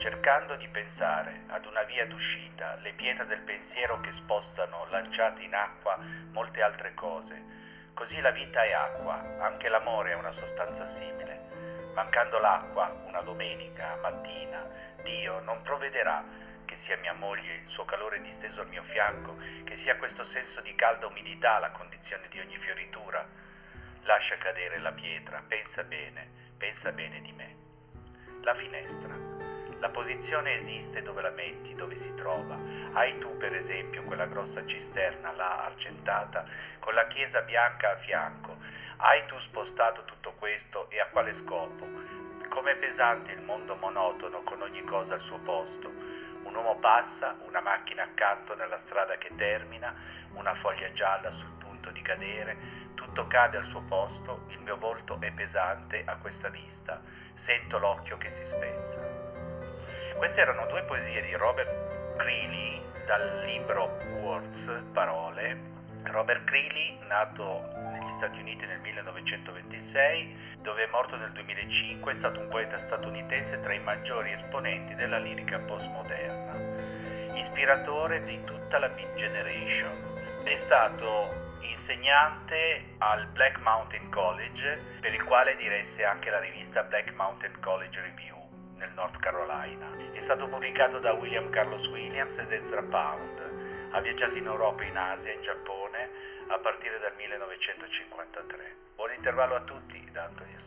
cercando di pensare ad una via d'uscita, le pietre del pensiero che spostano, lanciate in acqua, molte altre cose. Così la vita è acqua, anche l'amore è una sostanza simile. Mancando l'acqua, una domenica mattina, Dio non provvederà che sia mia moglie il suo calore disteso al mio fianco, che sia questo senso di calda umidità la condizione di ogni fioritura. Lascia cadere la pietra, pensa bene, pensa bene di me. La finestra. La posizione esiste dove la metti, dove si trova. Hai tu, per esempio, quella grossa cisterna là argentata, con la chiesa bianca a fianco. Hai tu spostato tutto questo e a quale scopo? Com'è pesante il mondo monotono con ogni cosa al suo posto. Un uomo passa, una macchina accanto nella strada che termina, una foglia gialla sul punto di cadere, tutto cade al suo posto, il mio volto è pesante a questa vista, sento l'occhio che si spezza. Queste erano due poesie di Robert Greeley dal libro Words, Parole. Robert Greeley, nato negli Stati Uniti nel 1926, dove è morto nel 2005, è stato un poeta statunitense tra i maggiori esponenti della lirica postmoderna, ispiratore di tutta la Beat Generation. È stato insegnante al Black Mountain College, per il quale diresse anche la rivista Black Mountain College Review nel North Carolina. Stato pubblicato da William Carlos Williams ed Ezra Pound. Ha viaggiato in Europa, in Asia, in Giappone a partire dal 1953. Buon intervallo a tutti da Antonio